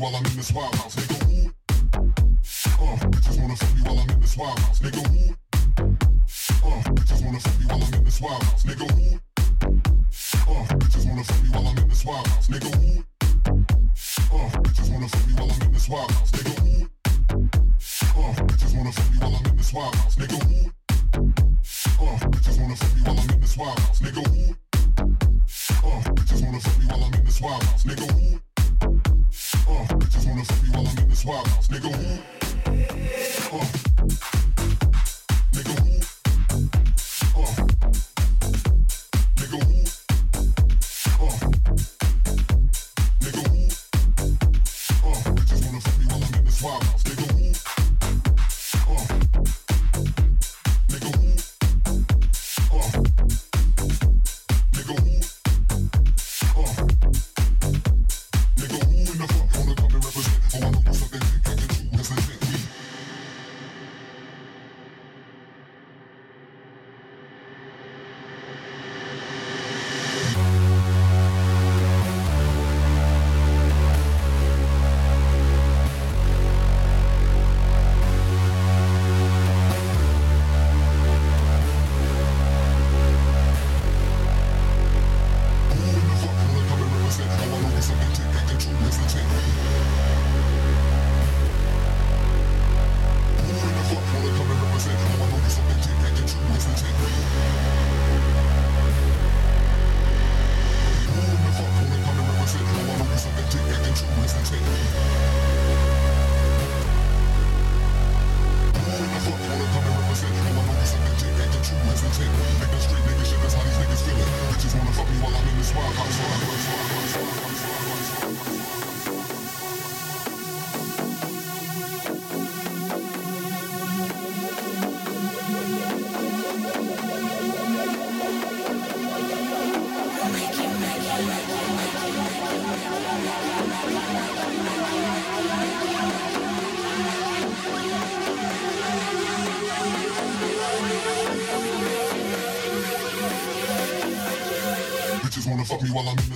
while I'm in this wild house.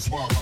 swallow.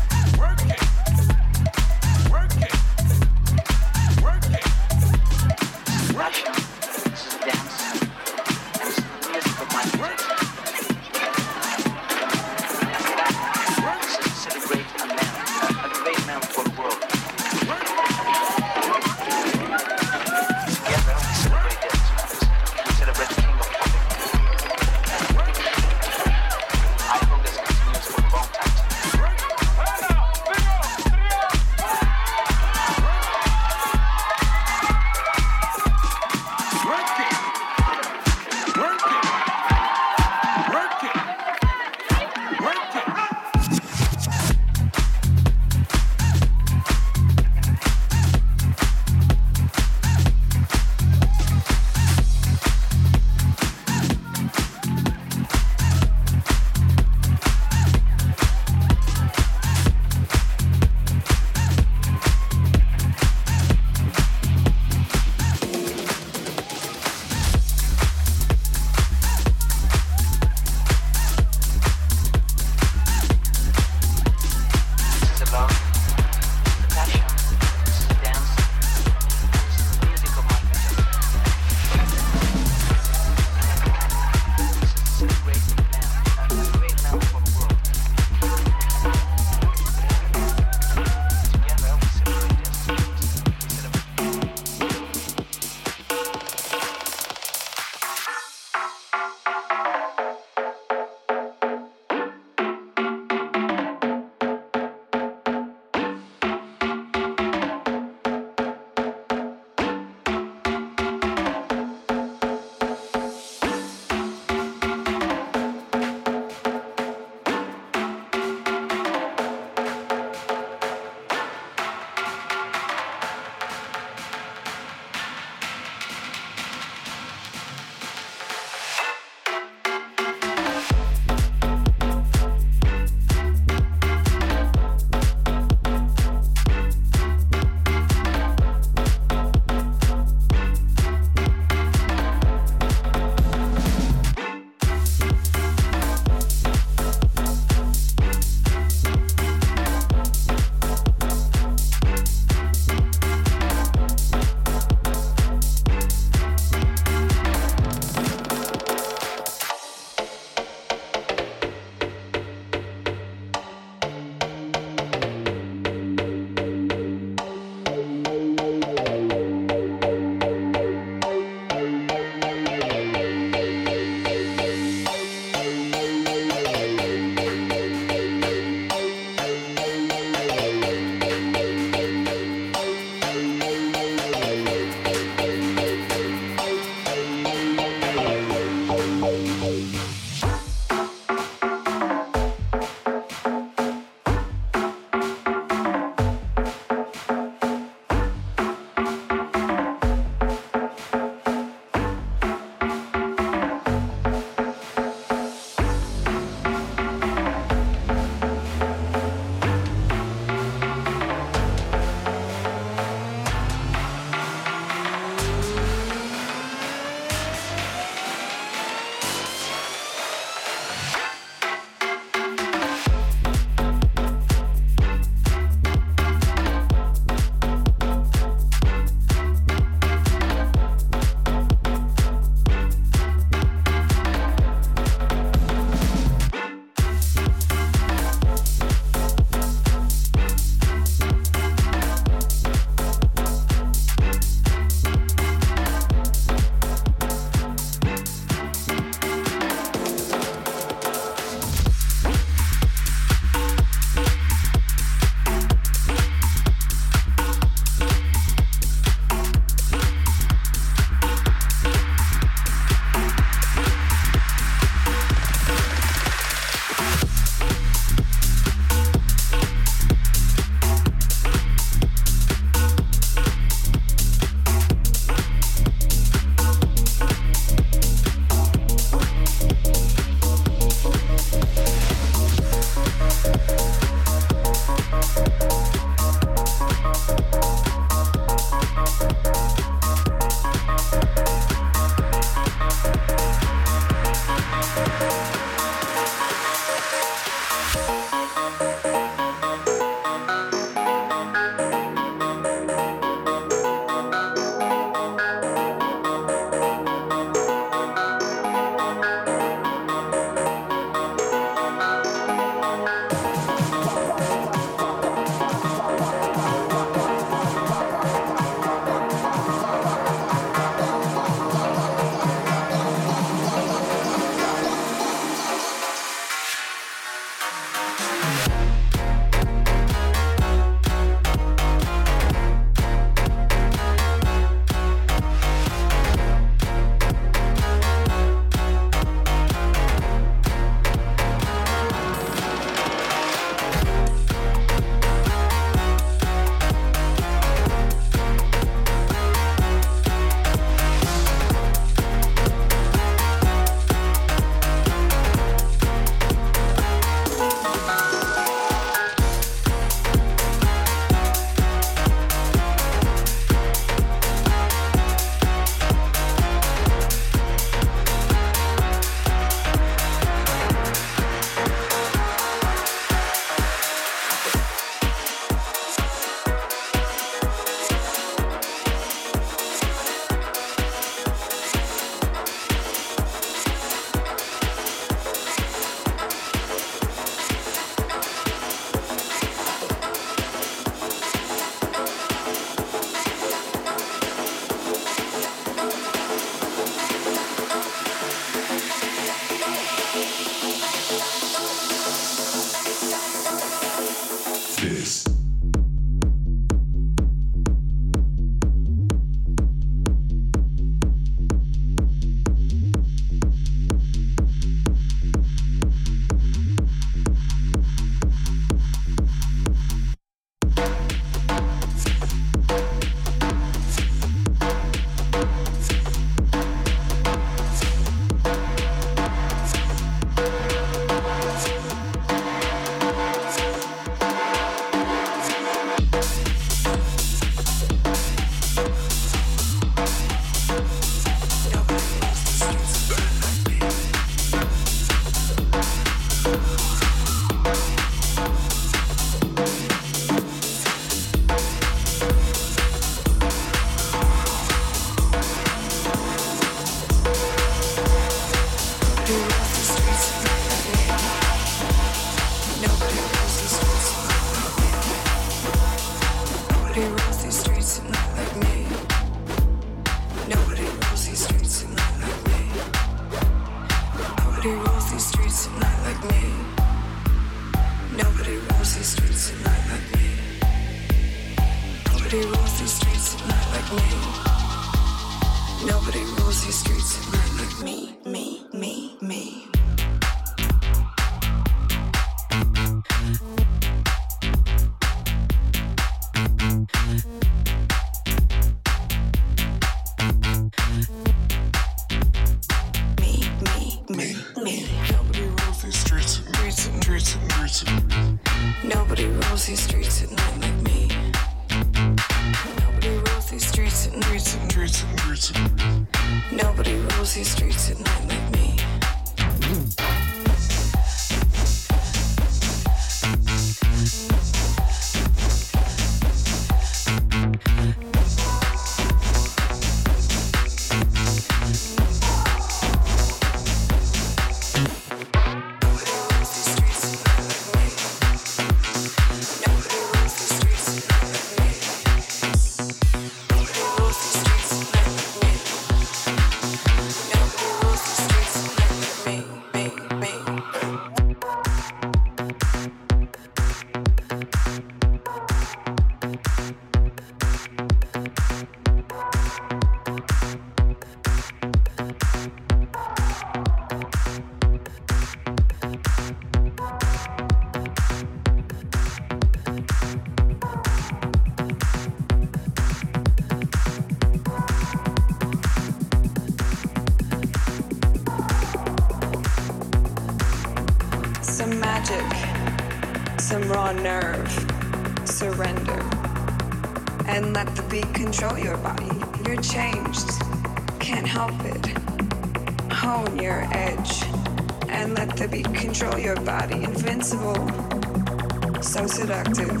so seductive,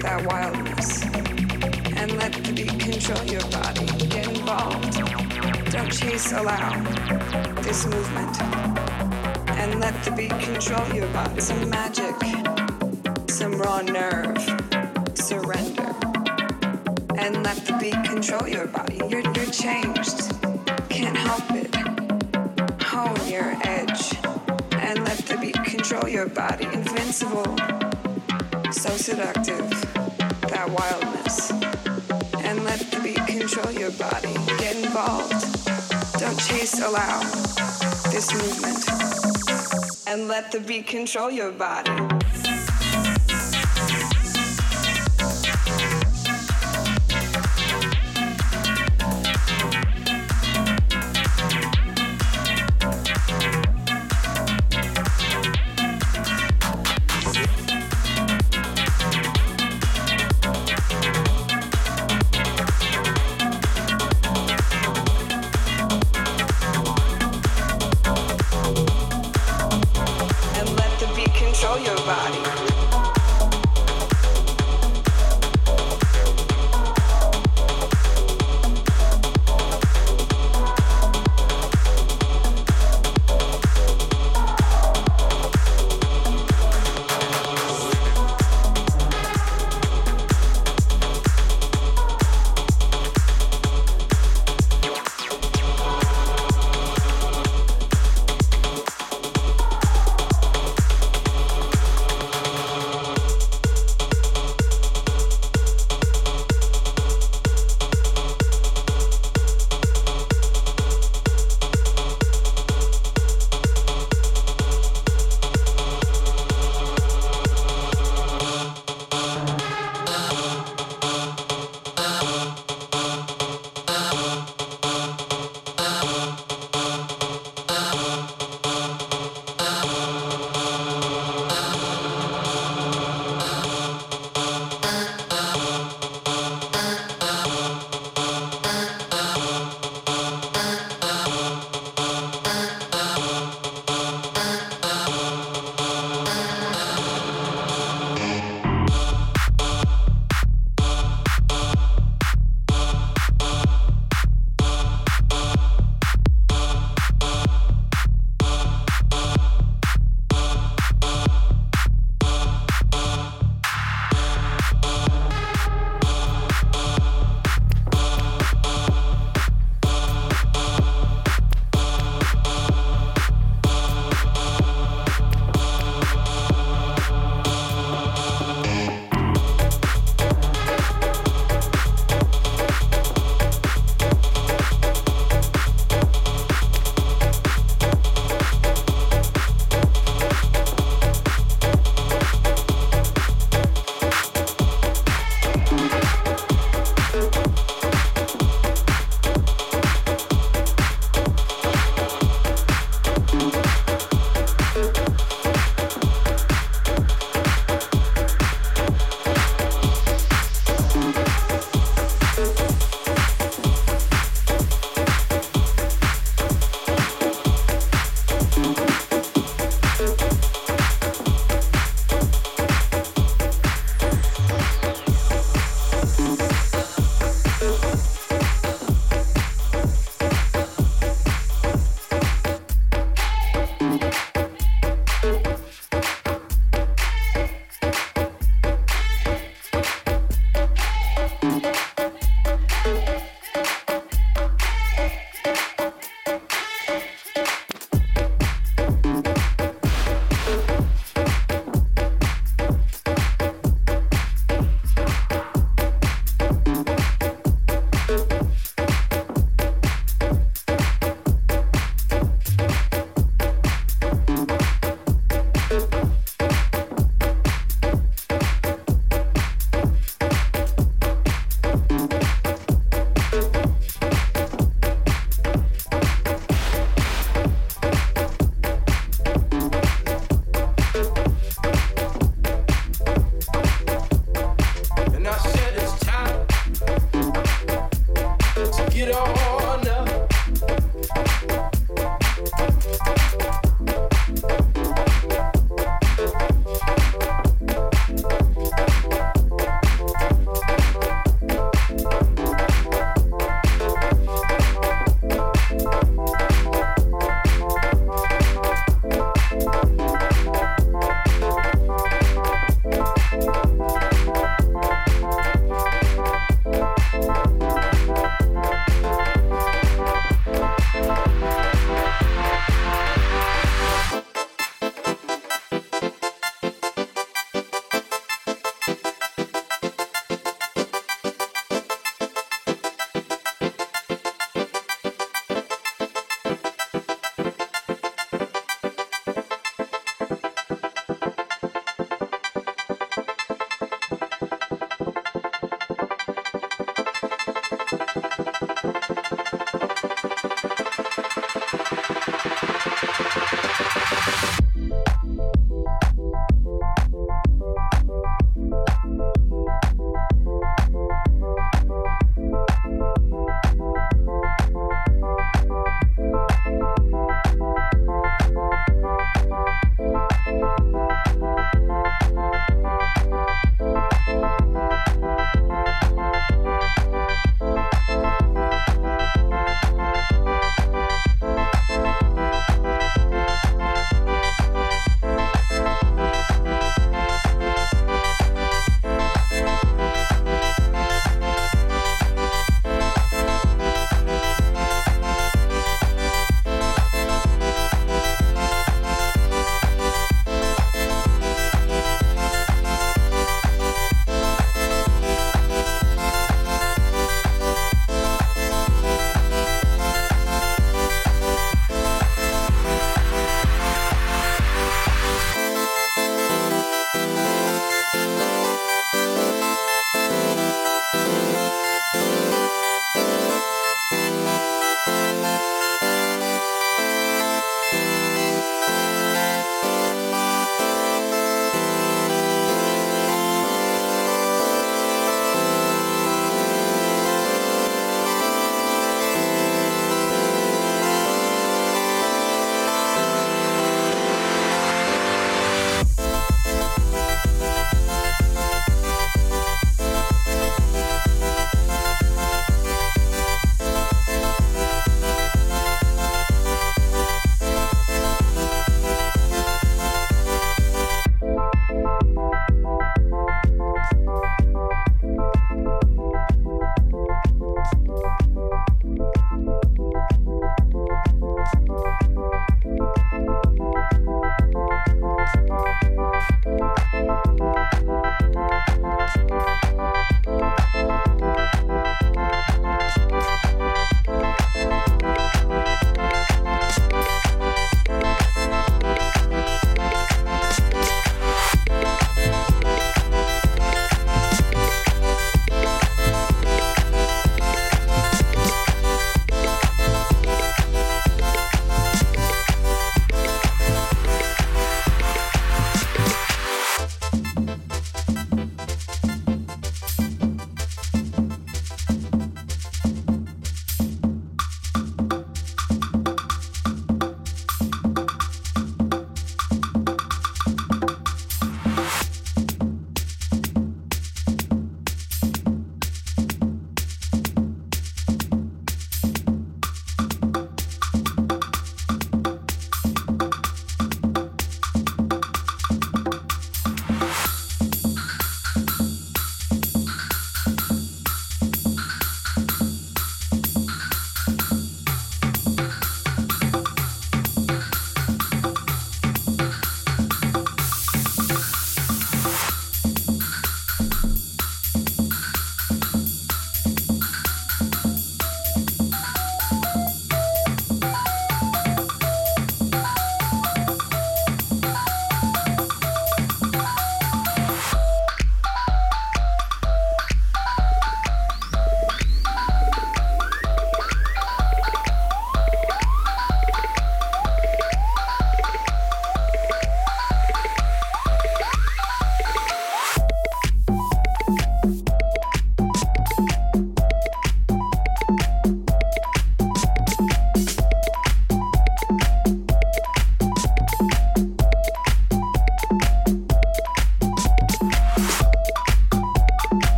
that wildness. And let the beat control your body. Get involved. Don't chase, allow this movement. And let the beat control your body. Some magic, some raw nerve, surrender. And let the beat control your body. You're, you're changed. your body, invincible, so seductive, that wildness. And let the beat control your body. Get involved. Don't chase, allow this movement. And let the beat control your body.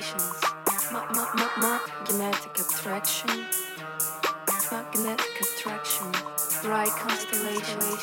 Constellations, ma ma ma magnetic attraction, magnetic attraction, bright constellations.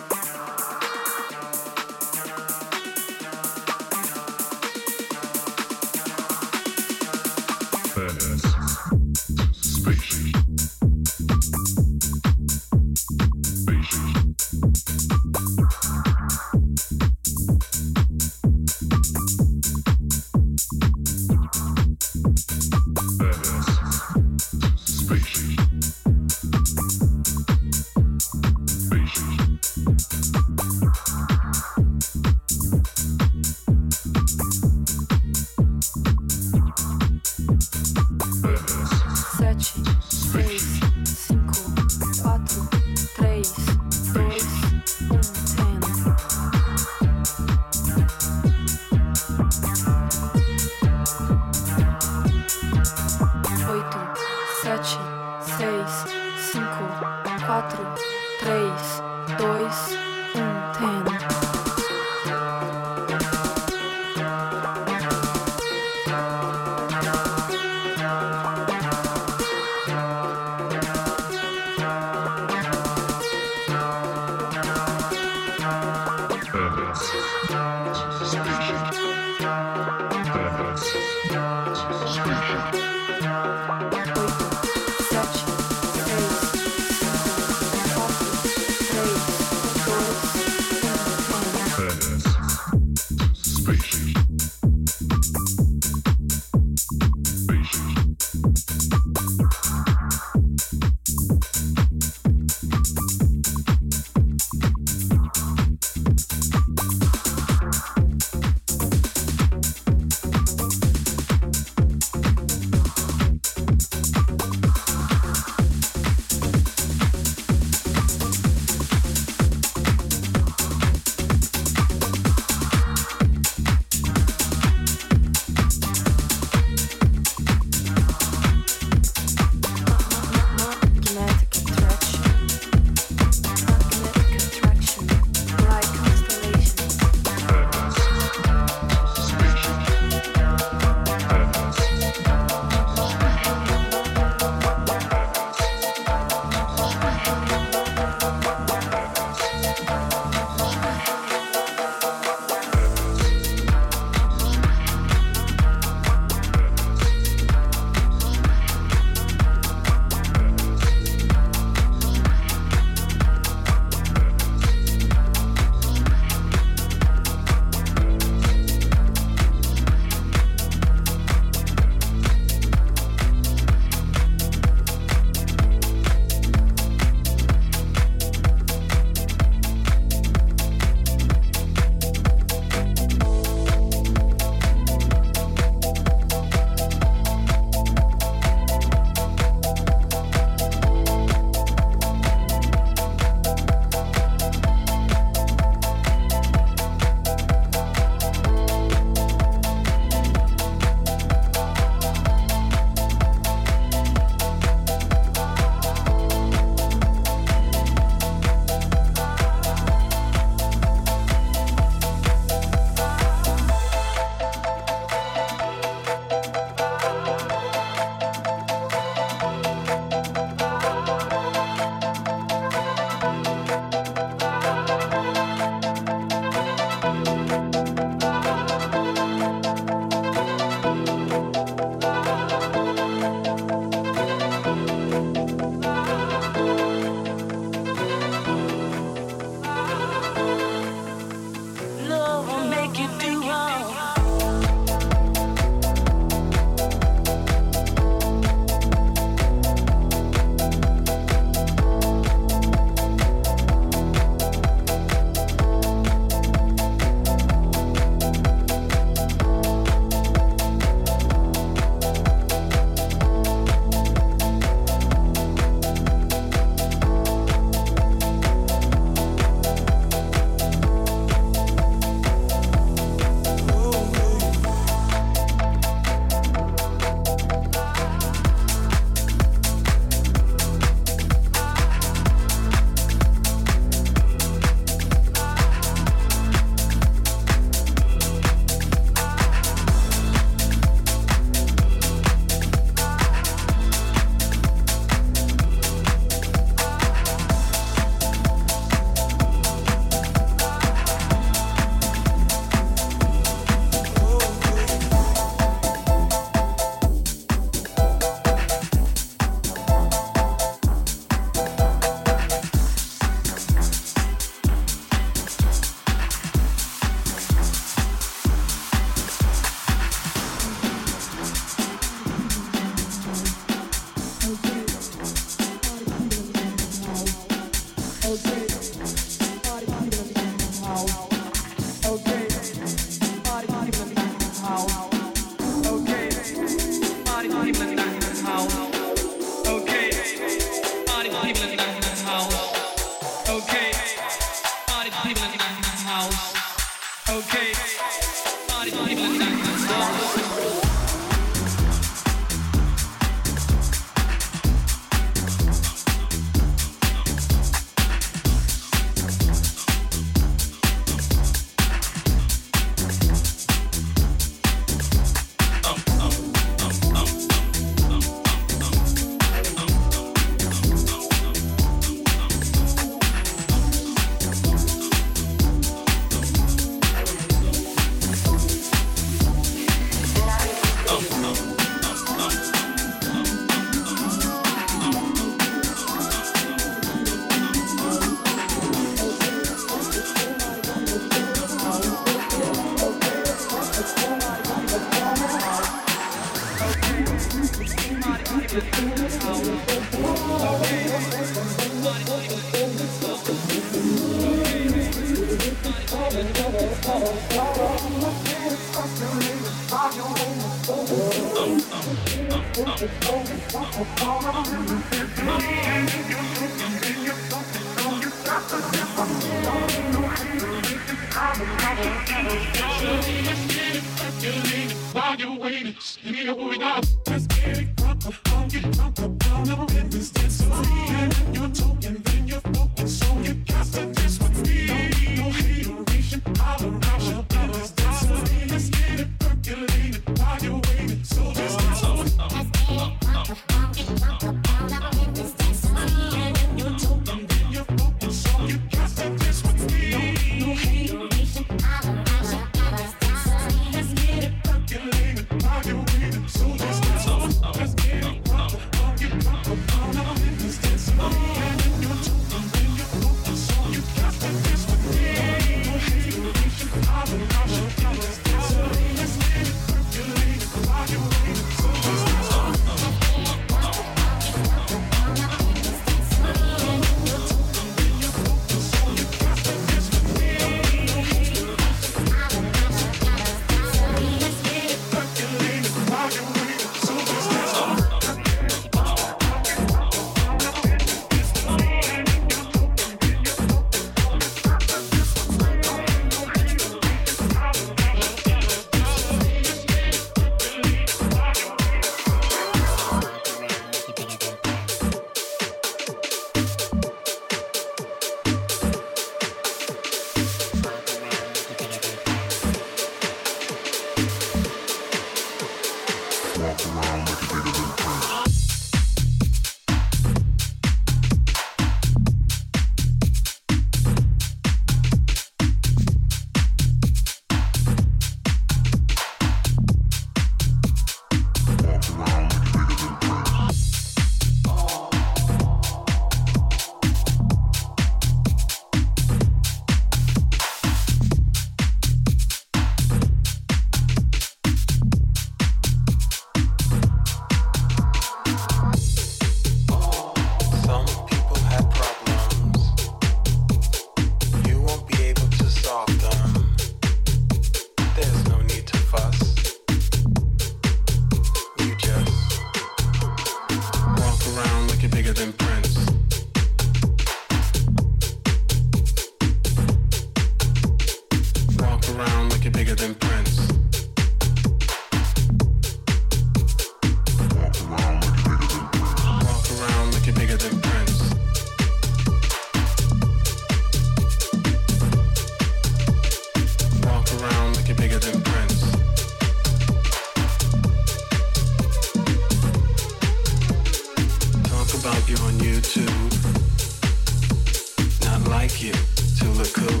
like you to look cool.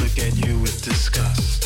Look at you with disgust.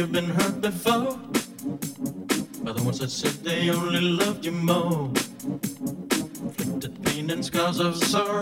you've been hurt before by the ones that said they only loved you more. Inflicted pain and scars of sorrow.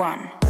one.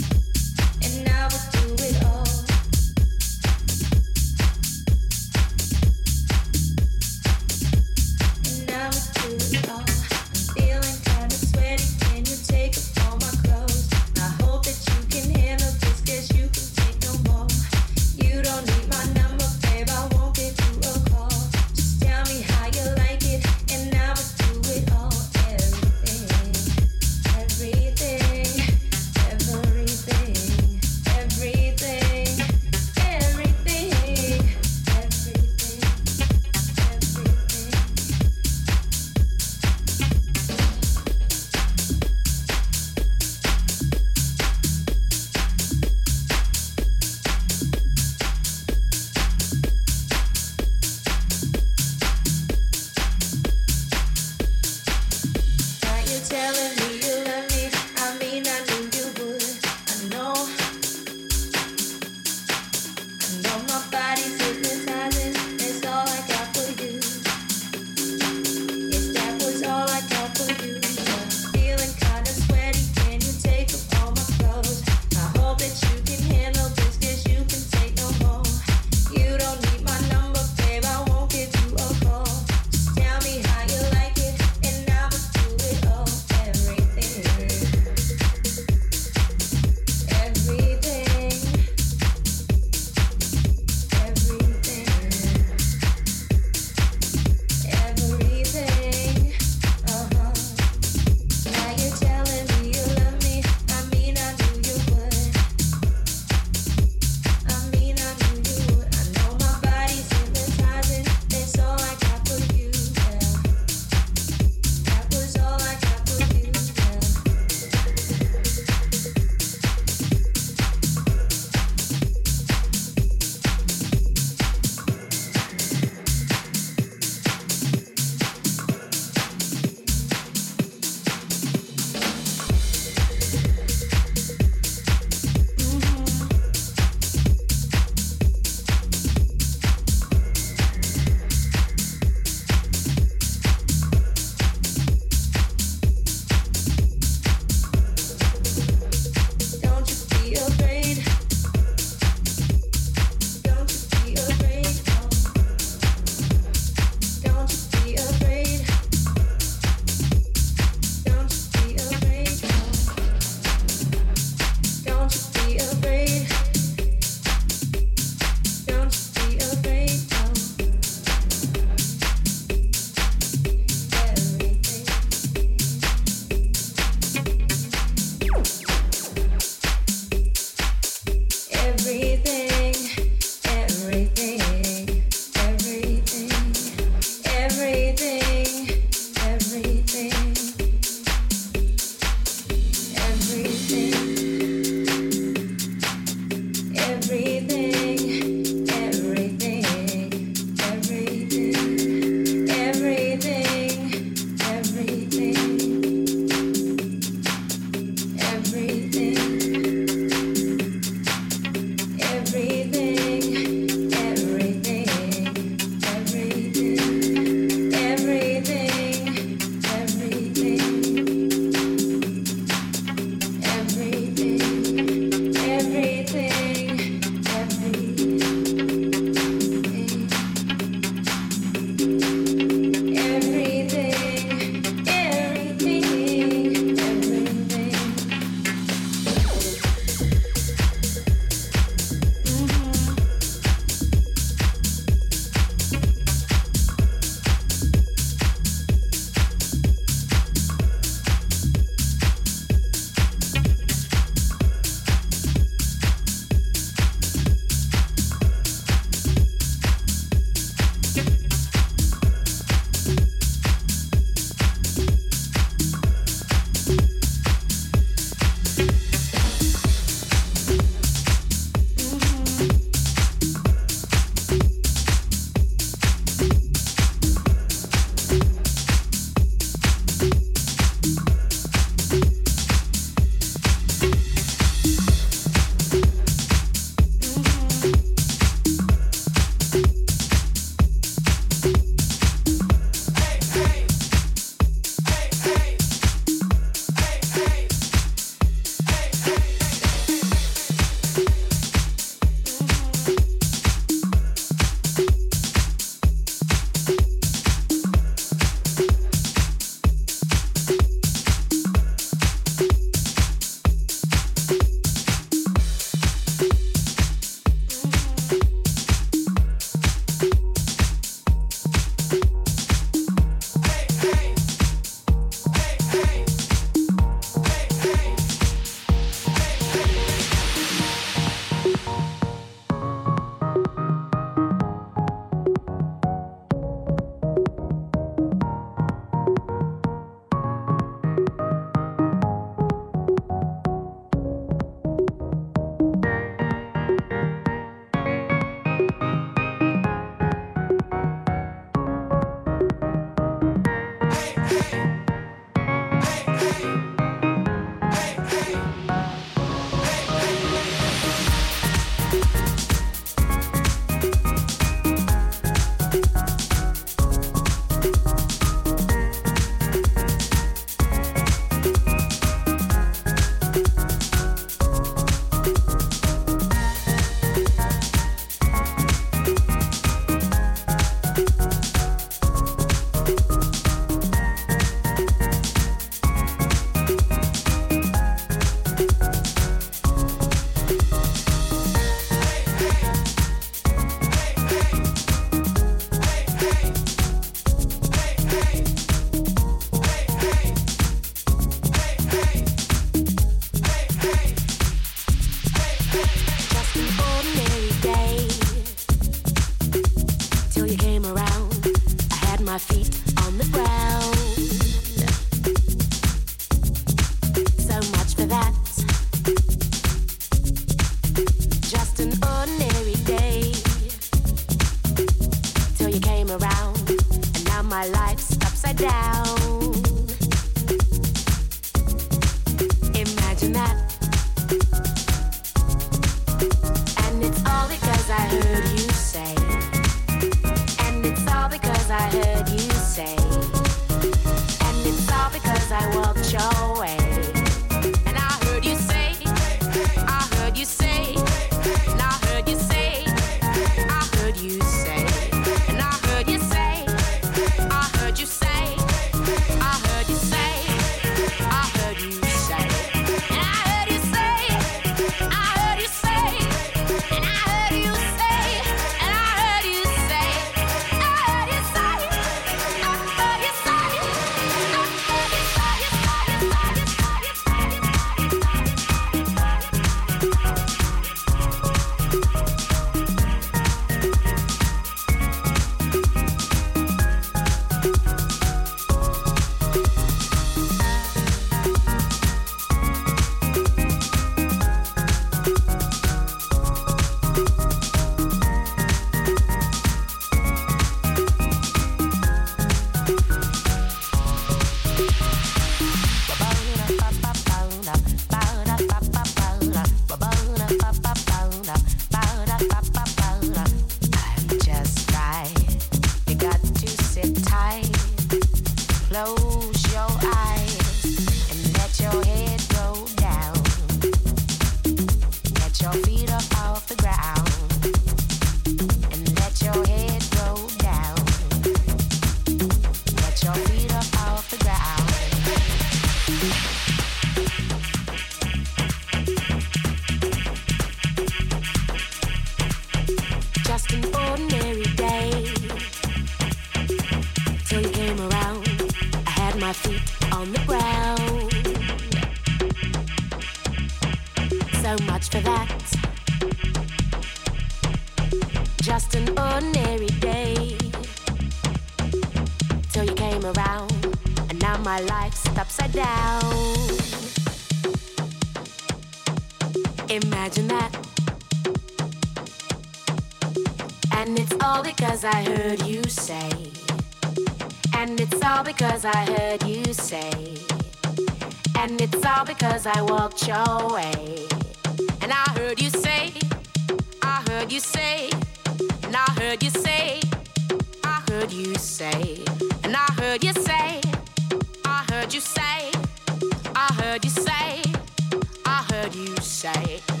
You say.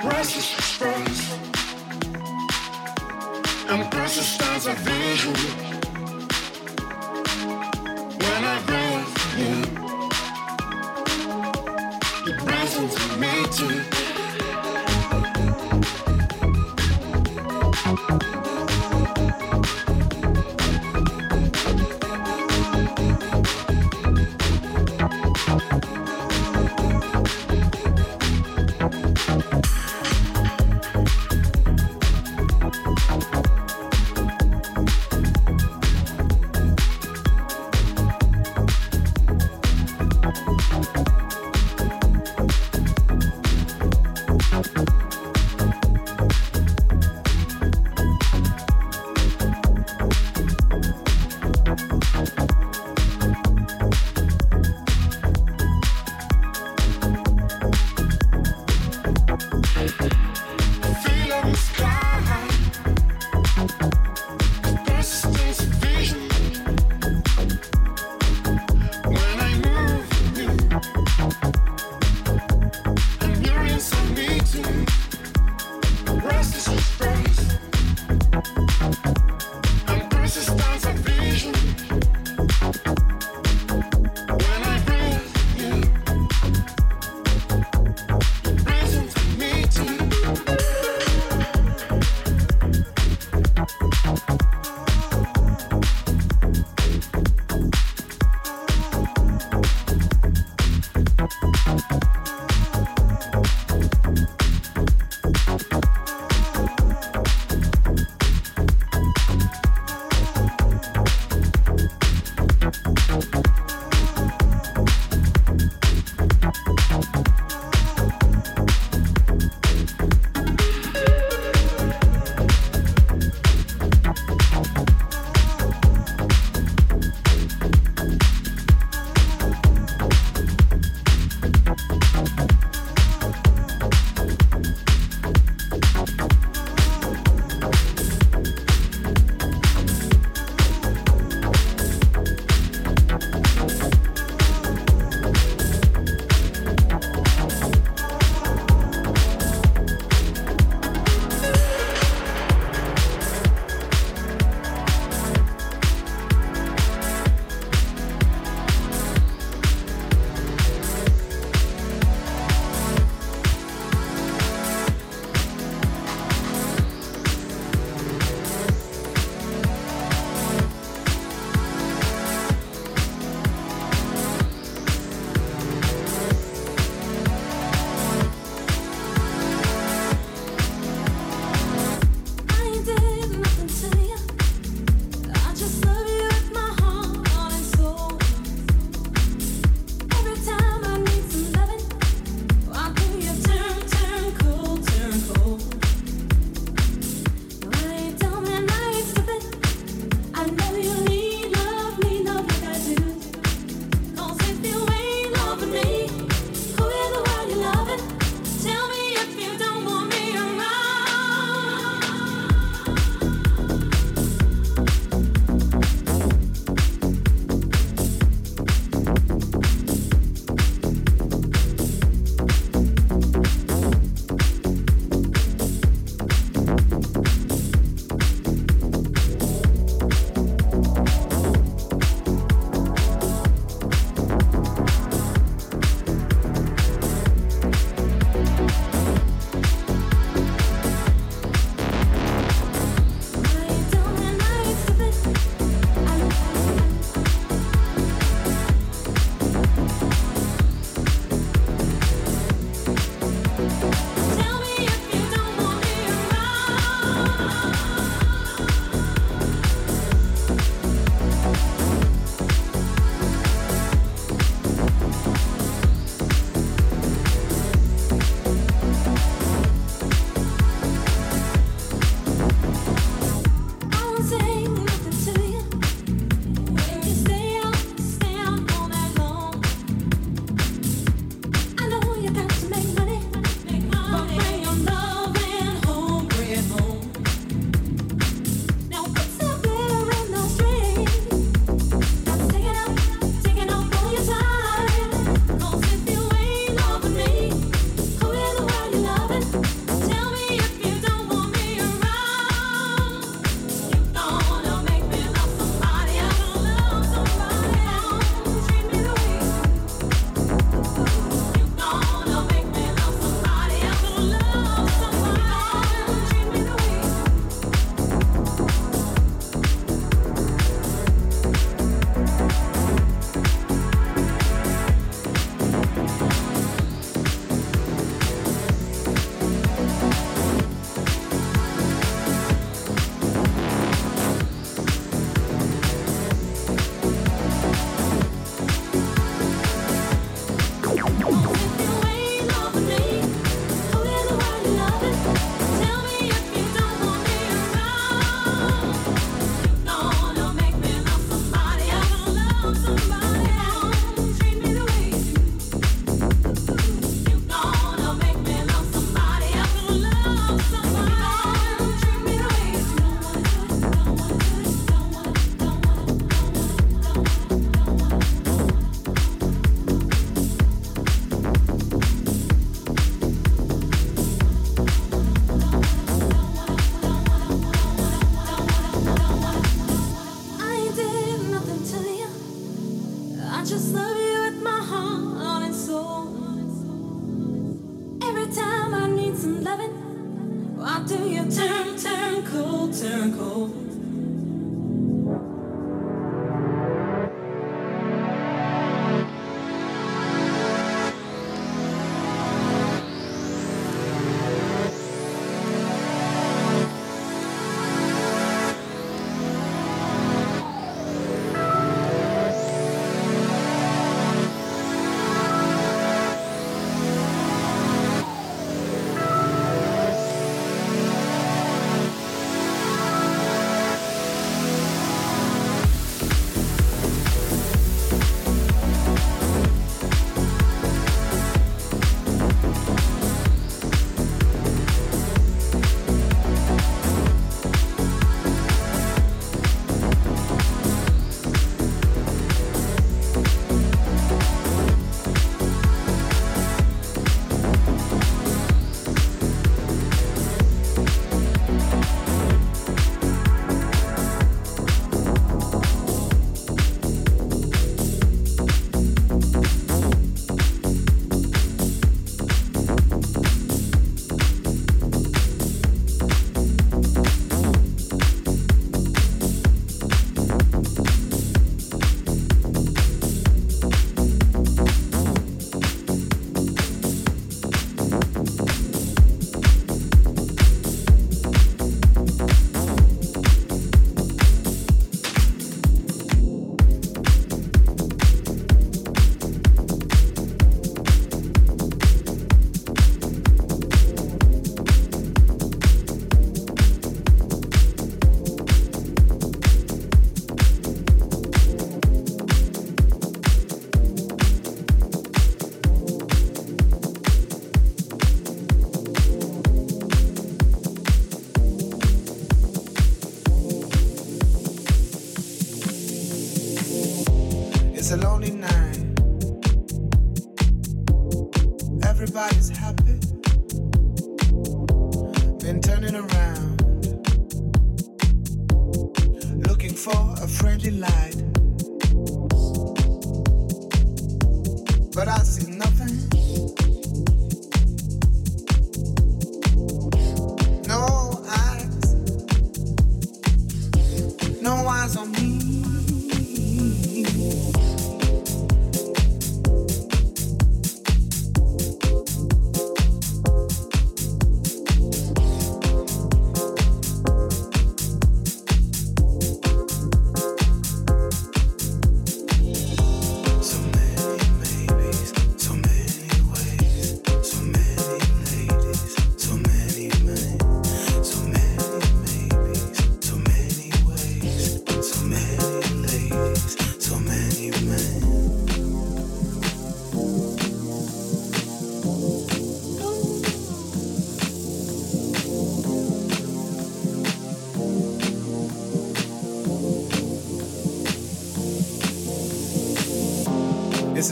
Precious stones and precious stones are visual.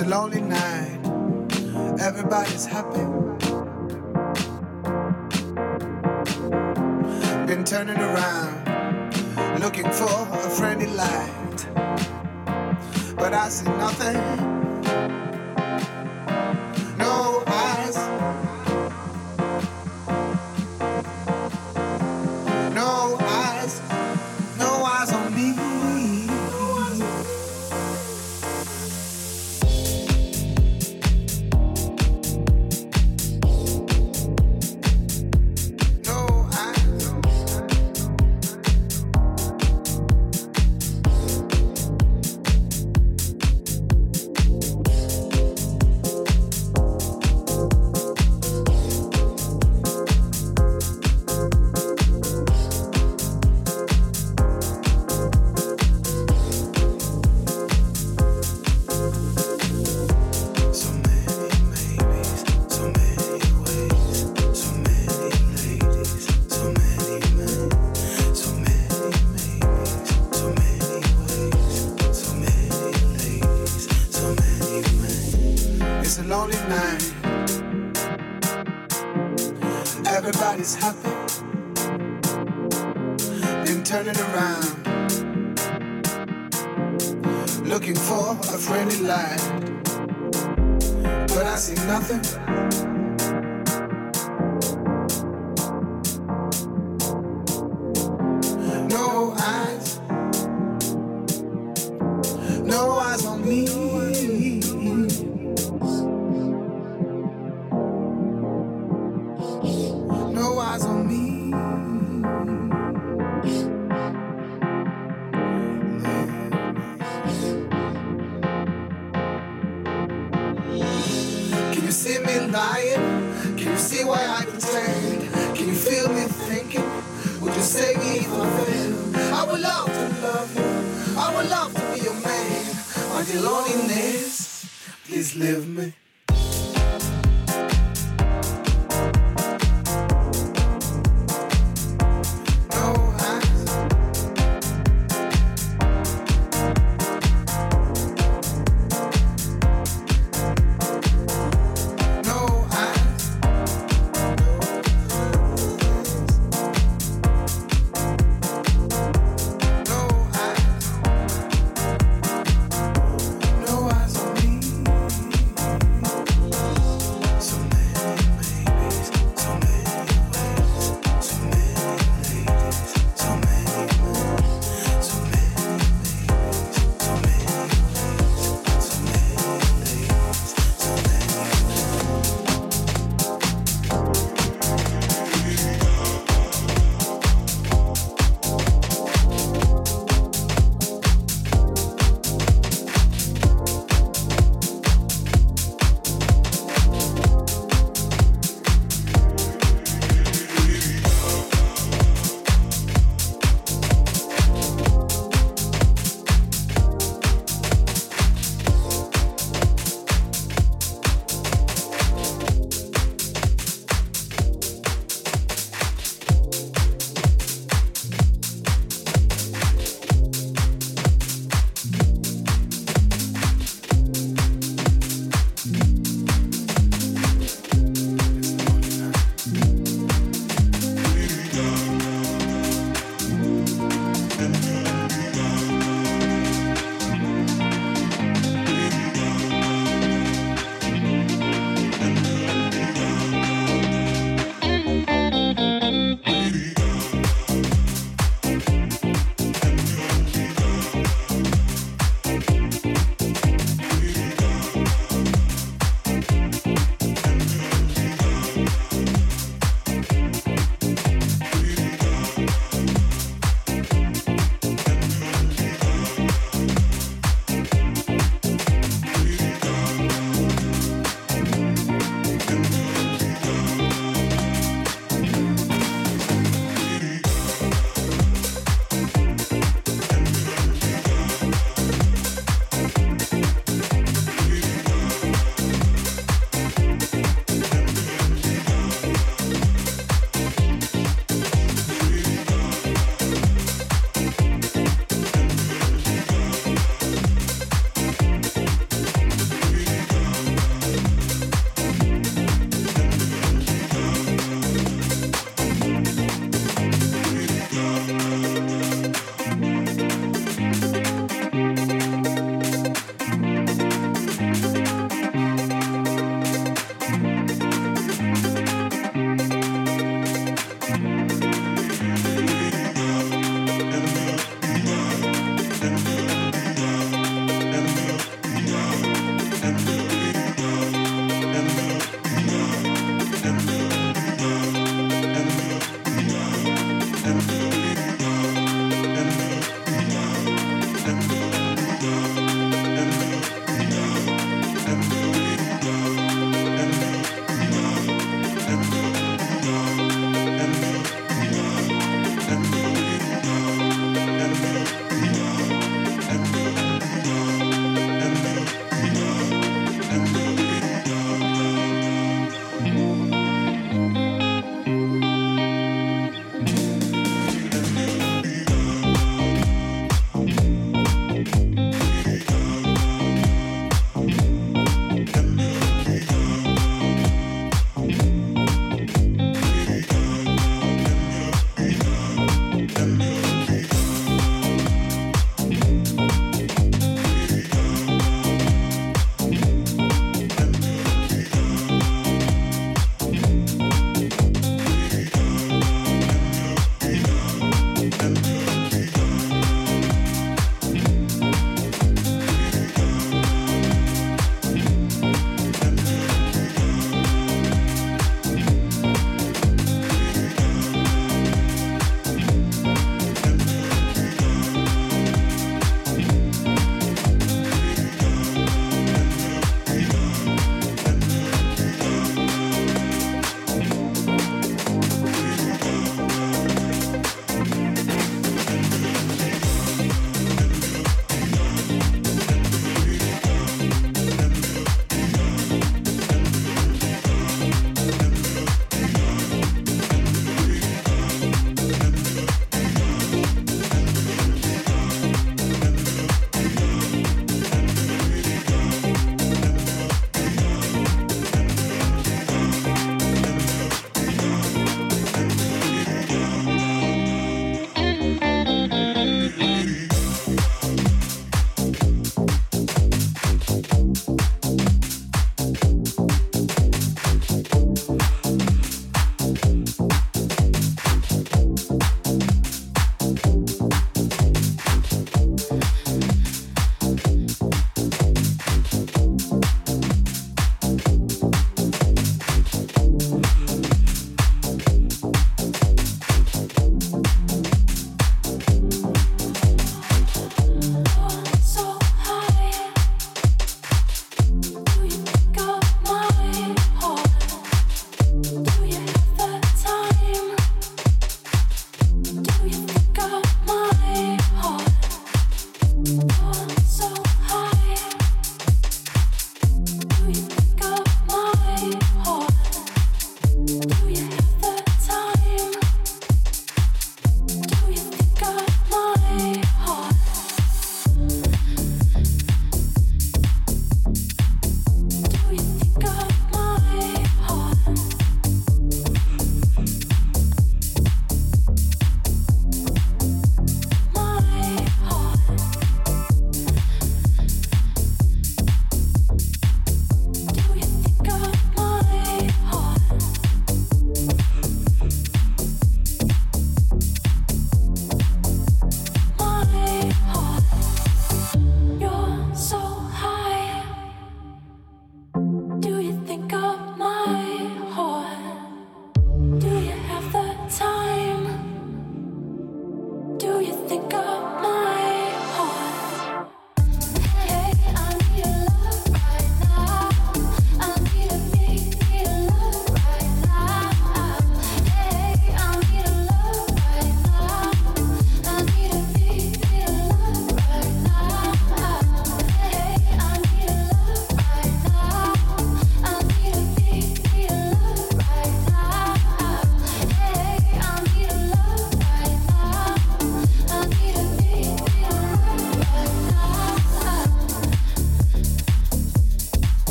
A lonely night.